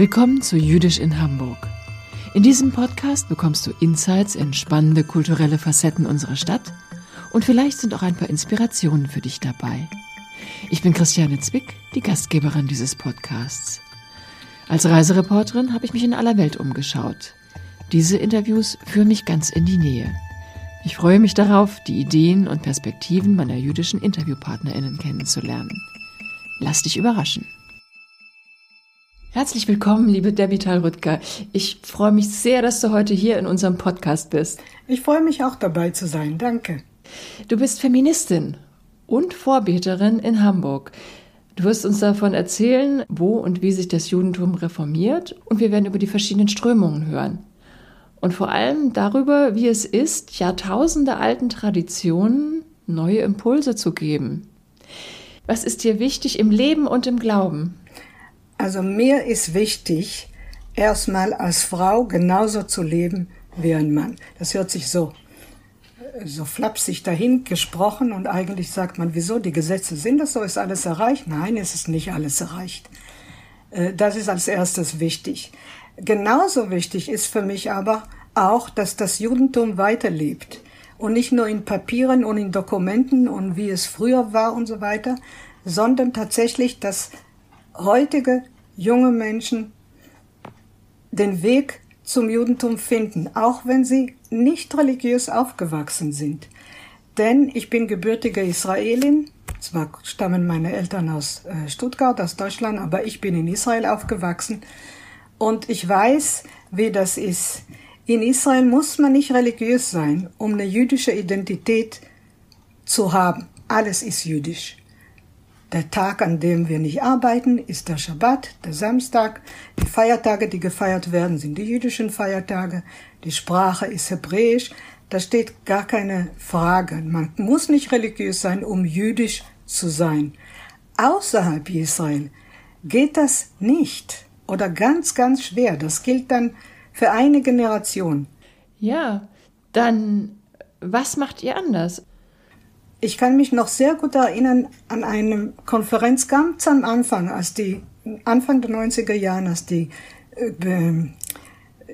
Willkommen zu Jüdisch in Hamburg. In diesem Podcast bekommst du Insights in spannende kulturelle Facetten unserer Stadt und vielleicht sind auch ein paar Inspirationen für dich dabei. Ich bin Christiane Zwick, die Gastgeberin dieses Podcasts. Als Reisereporterin habe ich mich in aller Welt umgeschaut. Diese Interviews führen mich ganz in die Nähe. Ich freue mich darauf, die Ideen und Perspektiven meiner jüdischen Interviewpartnerinnen kennenzulernen. Lass dich überraschen. Herzlich willkommen, liebe Debbie Talrüttger. Ich freue mich sehr, dass du heute hier in unserem Podcast bist. Ich freue mich auch dabei zu sein. Danke. Du bist Feministin und Vorbeterin in Hamburg. Du wirst uns davon erzählen, wo und wie sich das Judentum reformiert und wir werden über die verschiedenen Strömungen hören. Und vor allem darüber, wie es ist, Jahrtausende alten Traditionen neue Impulse zu geben. Was ist dir wichtig im Leben und im Glauben? Also mir ist wichtig, erstmal als Frau genauso zu leben wie ein Mann. Das hört sich so, so flapsig dahin gesprochen und eigentlich sagt man, wieso, die Gesetze sind das so, ist alles erreicht? Nein, es ist nicht alles erreicht. Äh, das ist als erstes wichtig. Genauso wichtig ist für mich aber auch, dass das Judentum weiterlebt. Und nicht nur in Papieren und in Dokumenten und wie es früher war und so weiter, sondern tatsächlich, dass heutige junge Menschen den Weg zum Judentum finden, auch wenn sie nicht religiös aufgewachsen sind. Denn ich bin gebürtige Israelin, zwar stammen meine Eltern aus äh, Stuttgart, aus Deutschland, aber ich bin in Israel aufgewachsen und ich weiß, wie das ist. In Israel muss man nicht religiös sein, um eine jüdische Identität zu haben. Alles ist jüdisch. Der Tag, an dem wir nicht arbeiten, ist der Schabbat, der Samstag. Die Feiertage, die gefeiert werden, sind die jüdischen Feiertage. Die Sprache ist Hebräisch. Da steht gar keine Frage. Man muss nicht religiös sein, um jüdisch zu sein. Außerhalb Israel geht das nicht oder ganz, ganz schwer. Das gilt dann für eine Generation. Ja, dann was macht ihr anders? Ich kann mich noch sehr gut erinnern an eine Konferenz ganz am Anfang, als die Anfang der 90er Jahre, als die äh,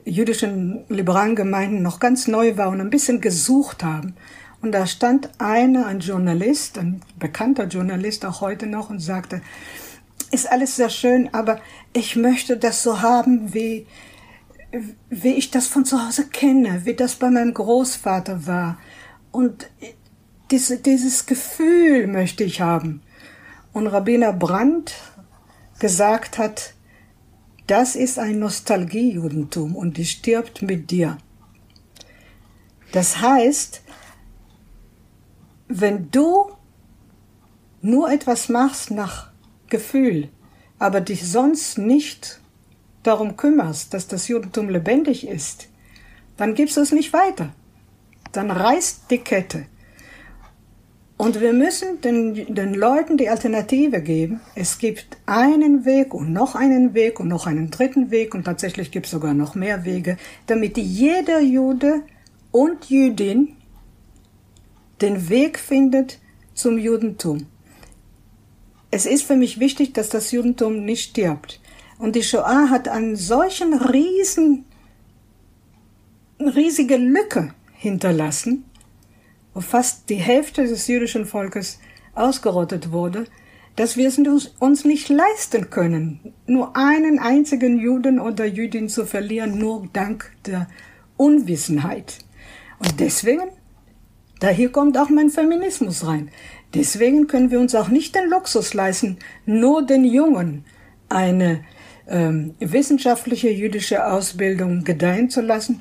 jüdischen liberalen Gemeinden noch ganz neu waren und ein bisschen gesucht haben. Und da stand einer, ein Journalist, ein bekannter Journalist auch heute noch und sagte, ist alles sehr schön, aber ich möchte das so haben, wie, wie ich das von zu Hause kenne, wie das bei meinem Großvater war. Und diese, dieses Gefühl möchte ich haben. Und Rabbiner Brandt gesagt hat, das ist ein Nostalgie-Judentum und die stirbt mit dir. Das heißt, wenn du nur etwas machst nach Gefühl, aber dich sonst nicht darum kümmerst, dass das Judentum lebendig ist, dann gibst du es nicht weiter. Dann reißt die Kette. Und wir müssen den, den Leuten die Alternative geben. Es gibt einen Weg und noch einen Weg und noch einen dritten Weg und tatsächlich gibt es sogar noch mehr Wege, damit jeder Jude und Jüdin den Weg findet zum Judentum. Es ist für mich wichtig, dass das Judentum nicht stirbt. Und die Shoah hat einen solchen riesen, riesige Lücke hinterlassen, wo fast die Hälfte des jüdischen Volkes ausgerottet wurde, dass wir es uns nicht leisten können, nur einen einzigen Juden oder Jüdin zu verlieren, nur dank der Unwissenheit. Und deswegen, da hier kommt auch mein Feminismus rein. Deswegen können wir uns auch nicht den Luxus leisten, nur den Jungen eine ähm, wissenschaftliche jüdische Ausbildung gedeihen zu lassen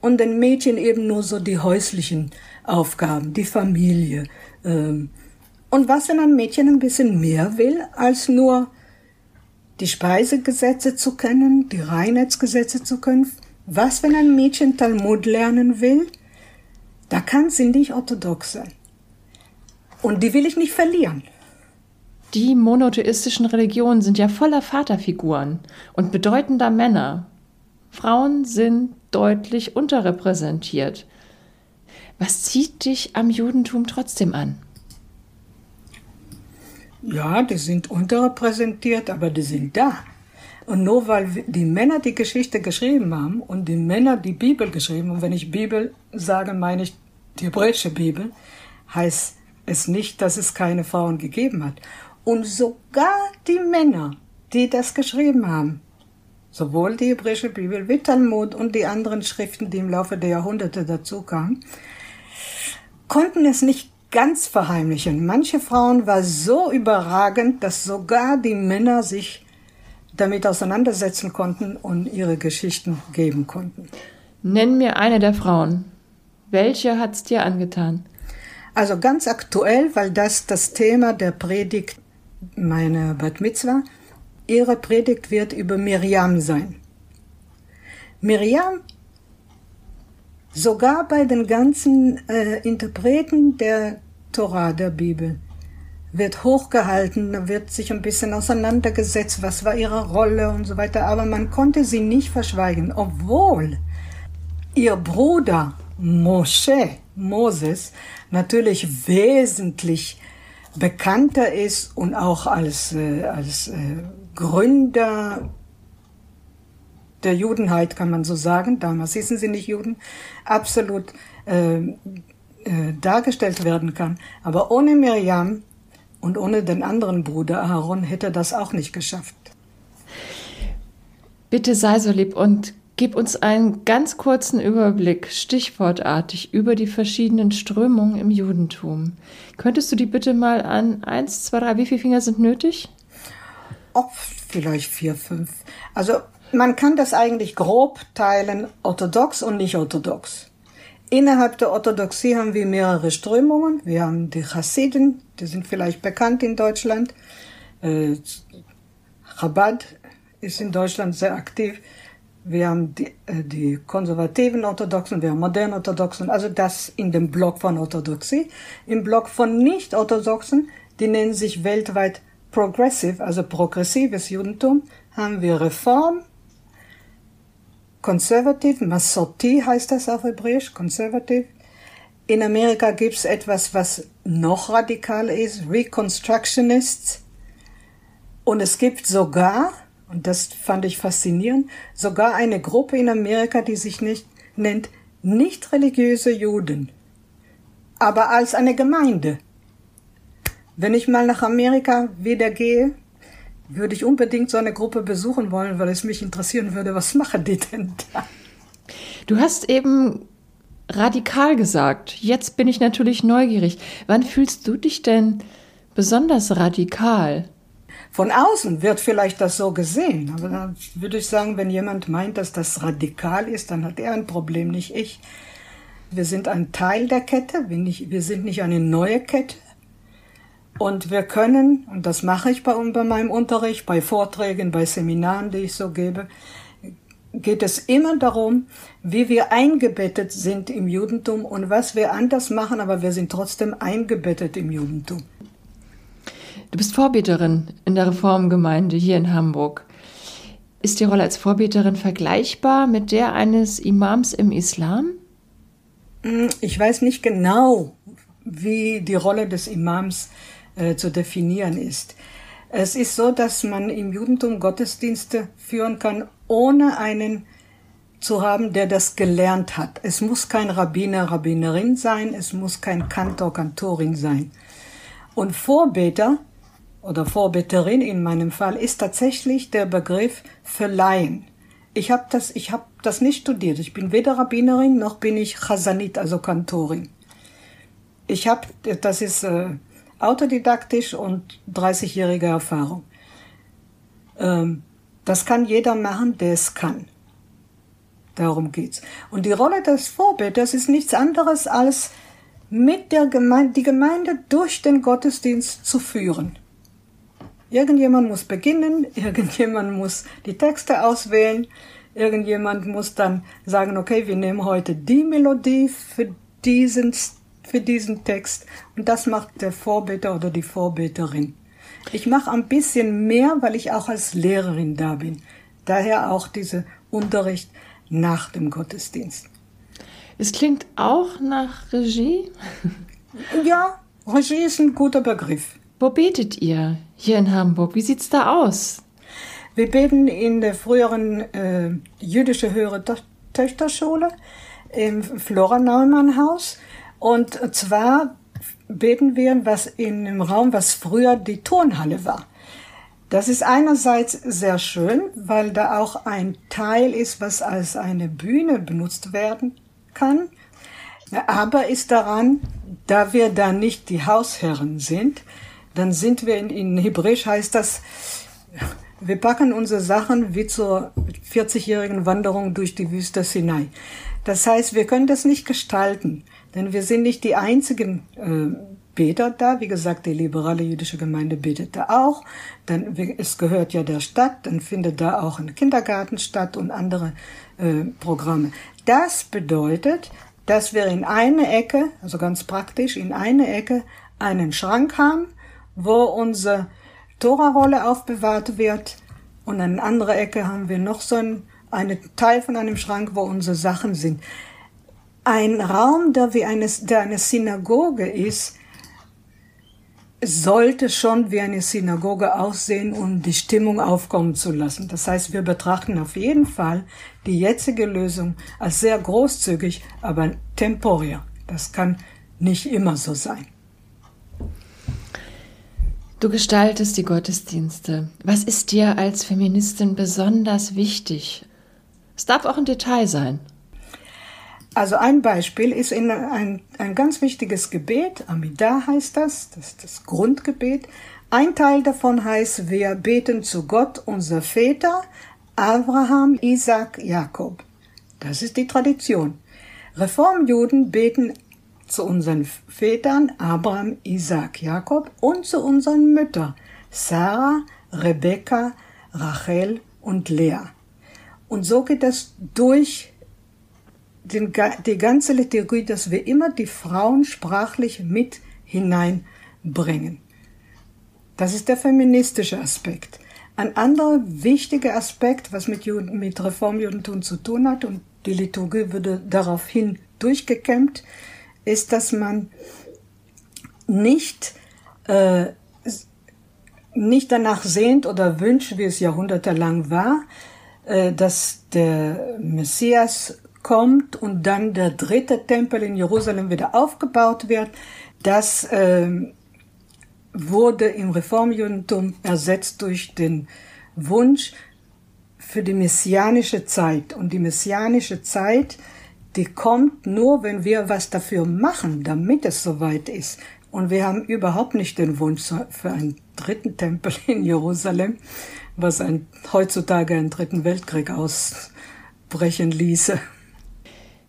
und den Mädchen eben nur so die häuslichen Aufgaben, die Familie. Ähm, und was, wenn ein Mädchen ein bisschen mehr will, als nur die Speisegesetze zu kennen, die Reinheitsgesetze zu können? Was, wenn ein Mädchen Talmud lernen will? Da kann sie nicht orthodox sein. Und die will ich nicht verlieren. Die monotheistischen Religionen sind ja voller Vaterfiguren und bedeutender Männer. Frauen sind deutlich unterrepräsentiert. Was zieht dich am Judentum trotzdem an? Ja, die sind unterrepräsentiert, aber die sind da. Und nur weil die Männer die Geschichte geschrieben haben und die Männer die Bibel geschrieben, und wenn ich Bibel sage, meine ich die hebräische Bibel, heißt es nicht, dass es keine Frauen gegeben hat. Und sogar die Männer, die das geschrieben haben, sowohl die hebräische Bibel wie Talmud und die anderen Schriften, die im Laufe der Jahrhunderte dazu kamen, konnten es nicht ganz verheimlichen. Manche Frauen war so überragend, dass sogar die Männer sich damit auseinandersetzen konnten und ihre Geschichten geben konnten. Nenn mir eine der Frauen. Welche hat's dir angetan? Also ganz aktuell, weil das das Thema der Predigt meiner Bat Mitzvah. Ihre Predigt wird über Miriam sein. Miriam, sogar bei den ganzen äh, Interpreten der Torah, der Bibel, wird hochgehalten, wird sich ein bisschen auseinandergesetzt, was war ihre Rolle und so weiter, aber man konnte sie nicht verschweigen, obwohl ihr Bruder Moshe, Moses, natürlich wesentlich bekannter ist und auch als, äh, als äh, Gründer der Judenheit, kann man so sagen, damals hießen sie nicht Juden, absolut äh, äh, dargestellt werden kann. Aber ohne Miriam und ohne den anderen Bruder Aaron hätte das auch nicht geschafft. Bitte sei so lieb und gib uns einen ganz kurzen Überblick, stichwortartig, über die verschiedenen Strömungen im Judentum. Könntest du die bitte mal an eins, zwei, drei, wie viele Finger sind nötig? Oh, vielleicht vier, fünf. Also man kann das eigentlich grob teilen, orthodox und nicht orthodox. Innerhalb der Orthodoxie haben wir mehrere Strömungen. Wir haben die Chassiden, die sind vielleicht bekannt in Deutschland. Äh, Chabad ist in Deutschland sehr aktiv. Wir haben die, äh, die konservativen Orthodoxen, wir haben modernen Orthodoxen, also das in dem Block von Orthodoxie. Im Block von Nicht-Orthodoxen, die nennen sich weltweit Progressive, also progressives Judentum, haben wir Reform, Conservative, Masorti heißt das auf Hebräisch, Conservative. In Amerika gibt es etwas, was noch radikaler ist, Reconstructionists. Und es gibt sogar, und das fand ich faszinierend, sogar eine Gruppe in Amerika, die sich nicht nennt nicht religiöse Juden, aber als eine Gemeinde. Wenn ich mal nach Amerika wieder gehe, würde ich unbedingt so eine Gruppe besuchen wollen, weil es mich interessieren würde, was machen die denn da? Du hast eben radikal gesagt. Jetzt bin ich natürlich neugierig. Wann fühlst du dich denn besonders radikal? Von außen wird vielleicht das so gesehen, aber dann würde ich sagen, wenn jemand meint, dass das radikal ist, dann hat er ein Problem, nicht ich. Wir sind ein Teil der Kette, wir sind nicht eine neue Kette. Und wir können, und das mache ich bei, bei meinem Unterricht, bei Vorträgen, bei Seminaren, die ich so gebe, geht es immer darum, wie wir eingebettet sind im Judentum und was wir anders machen, aber wir sind trotzdem eingebettet im Judentum. Du bist Vorbeterin in der Reformgemeinde hier in Hamburg. Ist die Rolle als Vorbeterin vergleichbar mit der eines Imams im Islam? Hm, ich weiß nicht genau, wie die Rolle des Imams äh, zu definieren ist. Es ist so, dass man im Judentum Gottesdienste führen kann, ohne einen zu haben, der das gelernt hat. Es muss kein Rabbiner, Rabbinerin sein, es muss kein Kantor, Kantorin sein. Und Vorbeter oder Vorbeterin in meinem Fall ist tatsächlich der Begriff für Laien. Ich habe das, habe das nicht studiert. Ich bin weder Rabbinerin noch bin ich Chazanit, also Kantorin. Ich habe, das ist äh, autodidaktisch und 30-jährige Erfahrung. Ähm, das kann jeder machen, der es kann. Darum geht's. Und die Rolle des Vorbeters ist nichts anderes als mit der Gemeinde, die Gemeinde durch den Gottesdienst zu führen. Irgendjemand muss beginnen, irgendjemand muss die Texte auswählen, irgendjemand muss dann sagen, okay, wir nehmen heute die Melodie für diesen für diesen Text. Und das macht der Vorbeter oder die Vorbeterin. Ich mache ein bisschen mehr, weil ich auch als Lehrerin da bin. Daher auch dieser Unterricht nach dem Gottesdienst. Es klingt auch nach Regie. Ja, Regie ist ein guter Begriff. Wo betet ihr hier in Hamburg? Wie sieht's da aus? Wir beten in der früheren äh, jüdische höhere Töchterschule im Flora Neumann Haus. Und zwar beten wir was in einem Raum, was früher die Turnhalle war. Das ist einerseits sehr schön, weil da auch ein Teil ist, was als eine Bühne benutzt werden kann. Aber ist daran, da wir da nicht die Hausherren sind, dann sind wir in, in Hebräisch heißt das, wir packen unsere Sachen wie zur 40-jährigen Wanderung durch die Wüste Sinai. Das heißt, wir können das nicht gestalten, denn wir sind nicht die einzigen äh, Beter da. Wie gesagt, die liberale jüdische Gemeinde betet da auch. Dann, es gehört ja der Stadt, dann findet da auch ein Kindergarten statt und andere äh, Programme. Das bedeutet, dass wir in eine Ecke, also ganz praktisch, in eine Ecke einen Schrank haben, wo unsere Tora-Rolle aufbewahrt wird. Und an einer anderen Ecke haben wir noch so ein, einen Teil von einem Schrank, wo unsere Sachen sind. Ein Raum, der wie eine, der eine Synagoge ist, sollte schon wie eine Synagoge aussehen, um die Stimmung aufkommen zu lassen. Das heißt, wir betrachten auf jeden Fall die jetzige Lösung als sehr großzügig, aber temporär. Das kann nicht immer so sein. Du gestaltest die Gottesdienste. Was ist dir als Feministin besonders wichtig? Es darf auch ein Detail sein. Also ein Beispiel ist in ein, ein ganz wichtiges Gebet, Amidah heißt das, das ist das Grundgebet. Ein Teil davon heißt, wir beten zu Gott, unser Väter, Abraham, Isaac, Jakob. Das ist die Tradition. Reformjuden beten zu unseren Vätern, Abraham, Isaac, Jakob und zu unseren Müttern, Sarah, Rebekka, Rachel und Lea. Und so geht das durch den, die ganze Liturgie, dass wir immer die Frauen sprachlich mit hineinbringen. Das ist der feministische Aspekt. Ein anderer wichtiger Aspekt, was mit, Juden, mit Reformjudentum zu tun hat, und die Liturgie würde daraufhin durchgekämmt, ist, dass man nicht, äh, nicht danach sehnt oder wünscht, wie es jahrhundertelang war, äh, dass der Messias kommt und dann der dritte Tempel in Jerusalem wieder aufgebaut wird, das äh, wurde im Reformjudentum ersetzt durch den Wunsch für die messianische Zeit. Und die messianische Zeit, die kommt nur, wenn wir was dafür machen, damit es soweit ist. Und wir haben überhaupt nicht den Wunsch für einen dritten Tempel in Jerusalem, was ein, heutzutage einen dritten Weltkrieg ausbrechen ließe.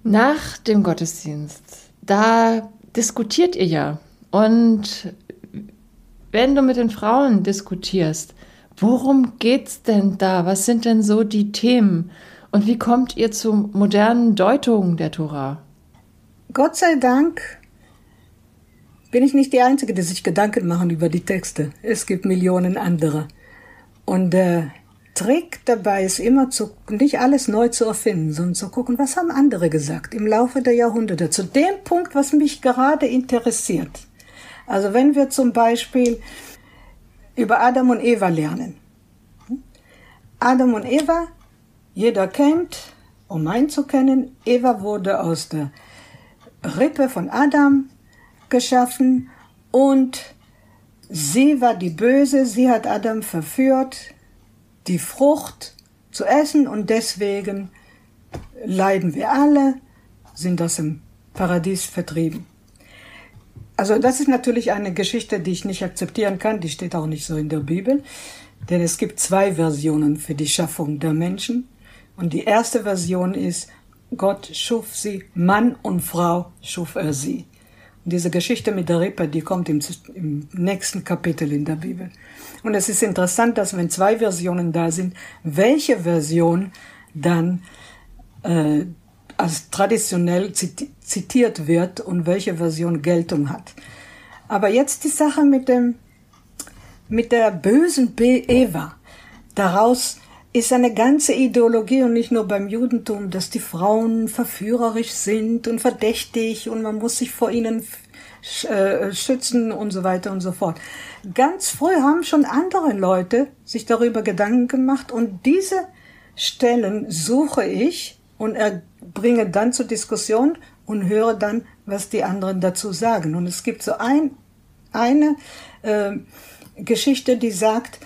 Nach dem Gottesdienst, da diskutiert ihr ja. Und wenn du mit den Frauen diskutierst, worum geht's denn da? Was sind denn so die Themen? Und wie kommt ihr zu modernen Deutungen der Tora? Gott sei Dank bin ich nicht die Einzige, die sich Gedanken machen über die Texte. Es gibt Millionen andere. Und äh, Trick dabei ist immer zu, nicht alles neu zu erfinden, sondern zu gucken, was haben andere gesagt im Laufe der Jahrhunderte, zu dem Punkt, was mich gerade interessiert. Also wenn wir zum Beispiel über Adam und Eva lernen. Adam und Eva, jeder kennt, um einen zu kennen, Eva wurde aus der Rippe von Adam geschaffen und sie war die Böse, sie hat Adam verführt, die Frucht zu essen und deswegen leiden wir alle, sind aus dem Paradies vertrieben. Also das ist natürlich eine Geschichte, die ich nicht akzeptieren kann, die steht auch nicht so in der Bibel, denn es gibt zwei Versionen für die Schaffung der Menschen. Und die erste Version ist, Gott schuf sie, Mann und Frau schuf er sie. Und diese Geschichte mit der Rippe, die kommt im, im nächsten Kapitel in der Bibel. Und es ist interessant, dass wenn zwei Versionen da sind, welche Version dann äh, als traditionell zitiert wird und welche Version Geltung hat. Aber jetzt die Sache mit dem mit der bösen B Eva. Daraus ist eine ganze Ideologie und nicht nur beim Judentum, dass die Frauen verführerisch sind und verdächtig und man muss sich vor ihnen schützen und so weiter und so fort. Ganz früh haben schon andere Leute sich darüber Gedanken gemacht und diese Stellen suche ich und bringe dann zur Diskussion und höre dann, was die anderen dazu sagen. Und es gibt so ein, eine äh, Geschichte, die sagt,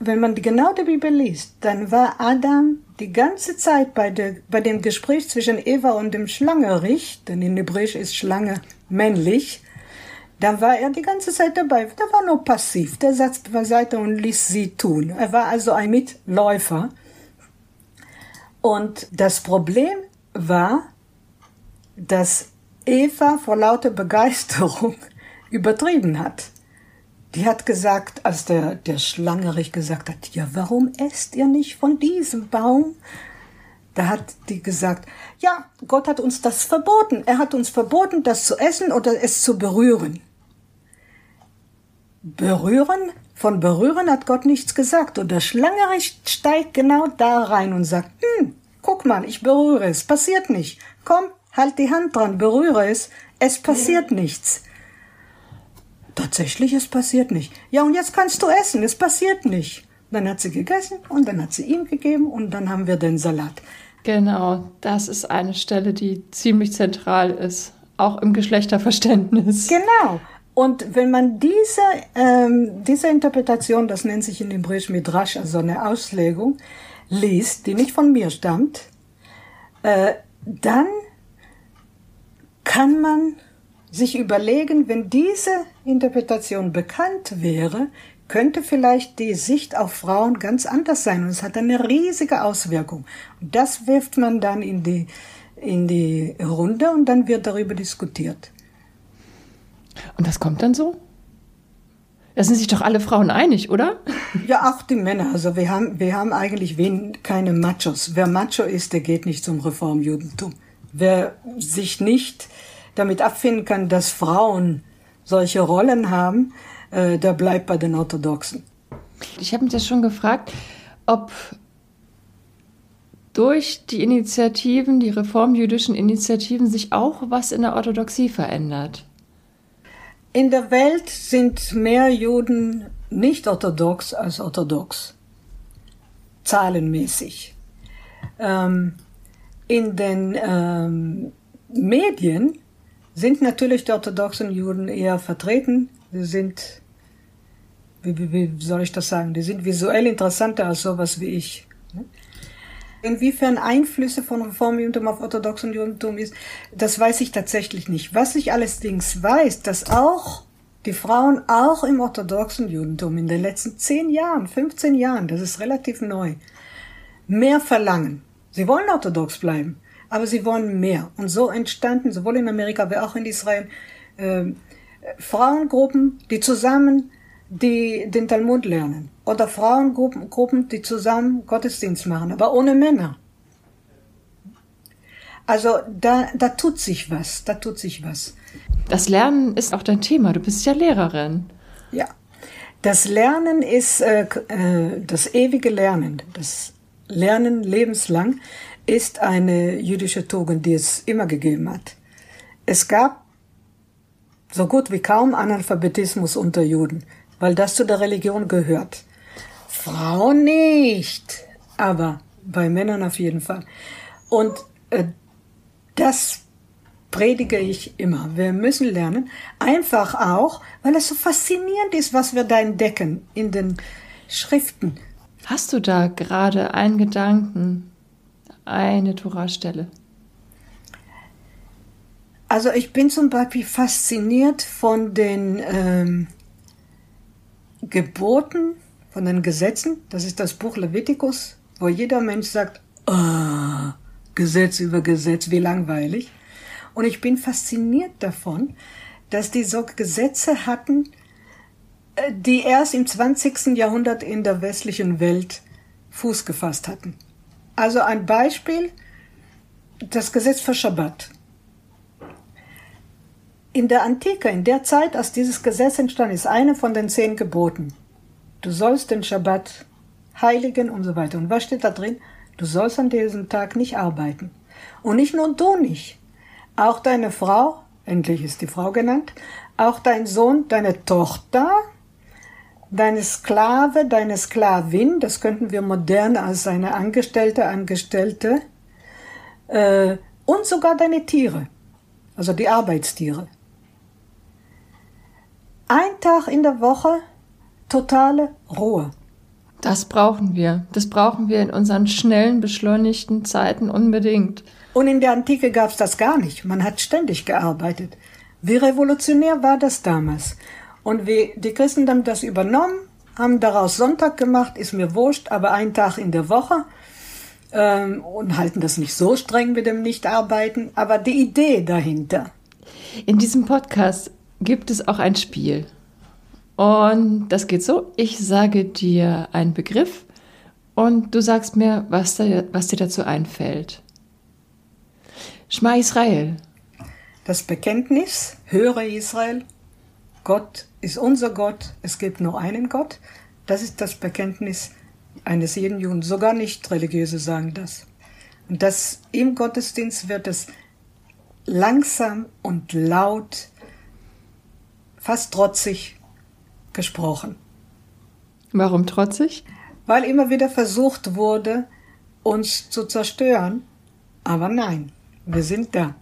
wenn man genau die Bibel liest, dann war Adam die ganze Zeit bei, der, bei dem Gespräch zwischen Eva und dem Schlangerich, denn in Hebräisch ist Schlange männlich, da war er die ganze Zeit dabei. Der war nur passiv. Der saß beiseite und ließ sie tun. Er war also ein Mitläufer. Und das Problem war, dass Eva vor lauter Begeisterung übertrieben hat. Die hat gesagt, als der, der Schlangerich gesagt hat, ja, warum esst ihr nicht von diesem Baum? Da hat die gesagt, ja, Gott hat uns das verboten. Er hat uns verboten, das zu essen oder es zu berühren. Berühren? Von berühren hat Gott nichts gesagt. Und der Schlangerich steigt genau da rein und sagt, hm, guck mal, ich berühre es, passiert nicht. Komm, halt die Hand dran, berühre es, es passiert nichts. Tatsächlich, es passiert nicht. Ja, und jetzt kannst du essen, es passiert nicht. Dann hat sie gegessen und dann hat sie ihm gegeben und dann haben wir den Salat. Genau, das ist eine Stelle, die ziemlich zentral ist, auch im Geschlechterverständnis. Genau. Und wenn man diese, ähm, diese Interpretation, das nennt sich in dem Hebräisch Midrash, also eine Auslegung, liest, die nicht von mir stammt, äh, dann kann man sich überlegen, wenn diese Interpretation bekannt wäre, könnte vielleicht die Sicht auf Frauen ganz anders sein und es hat eine riesige Auswirkung. Und das wirft man dann in die, in die Runde und dann wird darüber diskutiert. Und das kommt dann so? Da sind sich doch alle Frauen einig, oder? Ja, auch die Männer. Also wir haben, wir haben eigentlich wen, keine Machos. Wer Macho ist, der geht nicht zum Reformjudentum. Wer sich nicht damit abfinden kann, dass Frauen solche Rollen haben, äh, der bleibt bei den Orthodoxen. Ich habe mich das schon gefragt, ob durch die Initiativen, die reformjüdischen Initiativen, sich auch was in der Orthodoxie verändert. In der Welt sind mehr Juden nicht orthodox als orthodox, zahlenmäßig. Ähm, in den ähm, Medien sind natürlich die orthodoxen Juden eher vertreten. Sie sind, wie, wie, wie soll ich das sagen, die sind visuell interessanter als sowas wie ich. Inwiefern Einflüsse von Reformjudentum auf orthodoxen Judentum ist, das weiß ich tatsächlich nicht. Was ich allerdings weiß, dass auch die Frauen auch im orthodoxen Judentum in den letzten zehn Jahren, 15 Jahren, das ist relativ neu, mehr verlangen. Sie wollen orthodox bleiben, aber sie wollen mehr. Und so entstanden, sowohl in Amerika wie auch in Israel, äh, Frauengruppen, die zusammen die den Talmud lernen. Oder Frauengruppen, Gruppen, die zusammen Gottesdienst machen, aber ohne Männer. Also da, da tut sich was, da tut sich was. Das Lernen ist auch dein Thema, du bist ja Lehrerin. Ja, das Lernen ist äh, äh, das ewige Lernen, das Lernen lebenslang ist eine jüdische Tugend, die es immer gegeben hat. Es gab so gut wie kaum Analphabetismus unter Juden weil das zu der Religion gehört. Frauen nicht, aber bei Männern auf jeden Fall. Und äh, das predige ich immer. Wir müssen lernen, einfach auch, weil es so faszinierend ist, was wir da entdecken in den Schriften. Hast du da gerade einen Gedanken, eine Torastelle? Also ich bin zum Beispiel fasziniert von den ähm, Geboten, von den Gesetzen, das ist das Buch Levitikus, wo jeder Mensch sagt, oh, Gesetz über Gesetz, wie langweilig. Und ich bin fasziniert davon, dass die so Gesetze hatten, äh, die erst im 20. Jahrhundert in der westlichen Welt Fuß gefasst hatten. Also ein Beispiel, das Gesetz für Schabbat. In der Antike, in der Zeit, als dieses Gesetz entstand, ist eine von den zehn Geboten. Du sollst den Schabbat heiligen und so weiter. Und was steht da drin? Du sollst an diesem Tag nicht arbeiten. Und nicht nur du nicht. Auch deine Frau, endlich ist die Frau genannt, auch dein Sohn, deine Tochter, deine Sklave, deine Sklavin, das könnten wir modern als seine Angestellte, Angestellte, äh, und sogar deine Tiere, also die Arbeitstiere. Ein Tag in der Woche totale Ruhe. Das brauchen wir. Das brauchen wir in unseren schnellen, beschleunigten Zeiten unbedingt. Und in der Antike gab es das gar nicht. Man hat ständig gearbeitet. Wie revolutionär war das damals? Und wie die Christen haben das übernommen, haben daraus Sonntag gemacht, ist mir wurscht, aber einen Tag in der Woche ähm, und halten das nicht so streng mit dem Nichtarbeiten, aber die Idee dahinter. In diesem Podcast gibt es auch ein Spiel. Und das geht so, ich sage dir einen Begriff und du sagst mir, was, da, was dir dazu einfällt. Schma Israel. Das Bekenntnis, höre Israel, Gott ist unser Gott, es gibt nur einen Gott. Das ist das Bekenntnis eines jeden Juden. Sogar nicht religiöse sagen das. Und das im Gottesdienst wird es langsam und laut, fast trotzig gesprochen. Warum trotzig? Weil immer wieder versucht wurde, uns zu zerstören. Aber nein, wir sind da.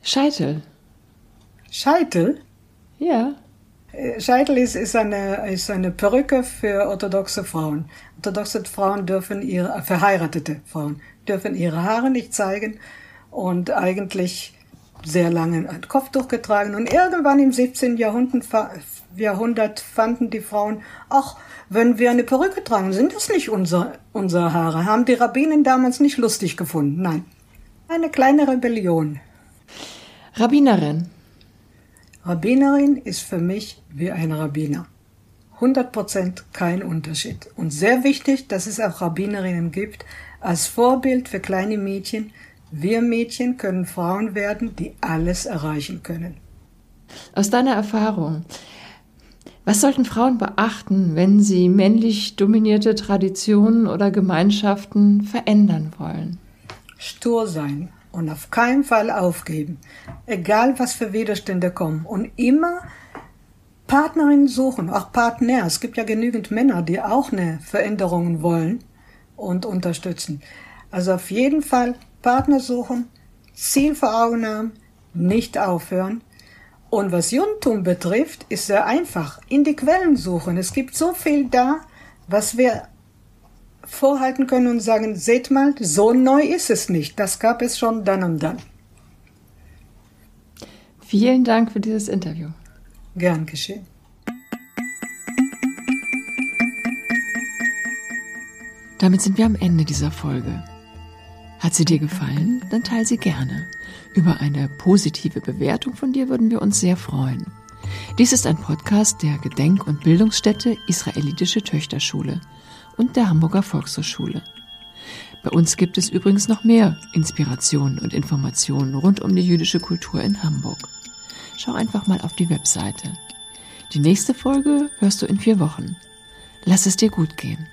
Scheitel. Scheitel? Ja. Äh, Scheitel ist, ist, eine, ist eine Perücke für orthodoxe Frauen. Orthodoxe Frauen dürfen ihre, verheiratete Frauen dürfen ihre Haare nicht zeigen und eigentlich sehr lange ein Kopftuch getragen. Und irgendwann im 17. Jahrhundert, fanden die Frauen, ach, wenn wir eine Perücke tragen, sind das nicht unser, unsere Haare. Haben die Rabbinen damals nicht lustig gefunden. Nein. Eine kleine Rebellion. Rabbinerin. Rabbinerin ist für mich wie ein Rabbiner. 100% kein Unterschied. Und sehr wichtig, dass es auch Rabbinerinnen gibt, als Vorbild für kleine Mädchen. Wir Mädchen können Frauen werden, die alles erreichen können. Aus deiner Erfahrung, was sollten Frauen beachten, wenn sie männlich dominierte Traditionen oder Gemeinschaften verändern wollen? Stur sein und auf keinen Fall aufgeben, egal was für Widerstände kommen und immer Partnerinnen suchen, auch Partner. Es gibt ja genügend Männer, die auch eine Veränderung wollen und unterstützen. Also auf jeden Fall Partner suchen, Ziel vor Augen haben, nicht aufhören. Und was Judentum betrifft, ist sehr einfach. In die Quellen suchen. Es gibt so viel da, was wir vorhalten können und sagen, seht mal, so neu ist es nicht. Das gab es schon dann und dann. Vielen Dank für dieses Interview. Gern geschehen. Damit sind wir am Ende dieser Folge. Hat sie dir gefallen? Dann teile sie gerne. Über eine positive Bewertung von dir würden wir uns sehr freuen. Dies ist ein Podcast der Gedenk- und Bildungsstätte Israelitische Töchterschule und der Hamburger Volkshochschule. Bei uns gibt es übrigens noch mehr Inspirationen und Informationen rund um die jüdische Kultur in Hamburg. Schau einfach mal auf die Webseite. Die nächste Folge hörst du in vier Wochen. Lass es dir gut gehen.